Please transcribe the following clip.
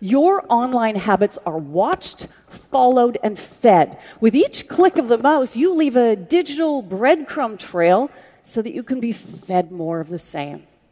Your online habits are watched, followed, and fed. With each click of the mouse, you leave a digital breadcrumb trail so that you can be fed more of the same.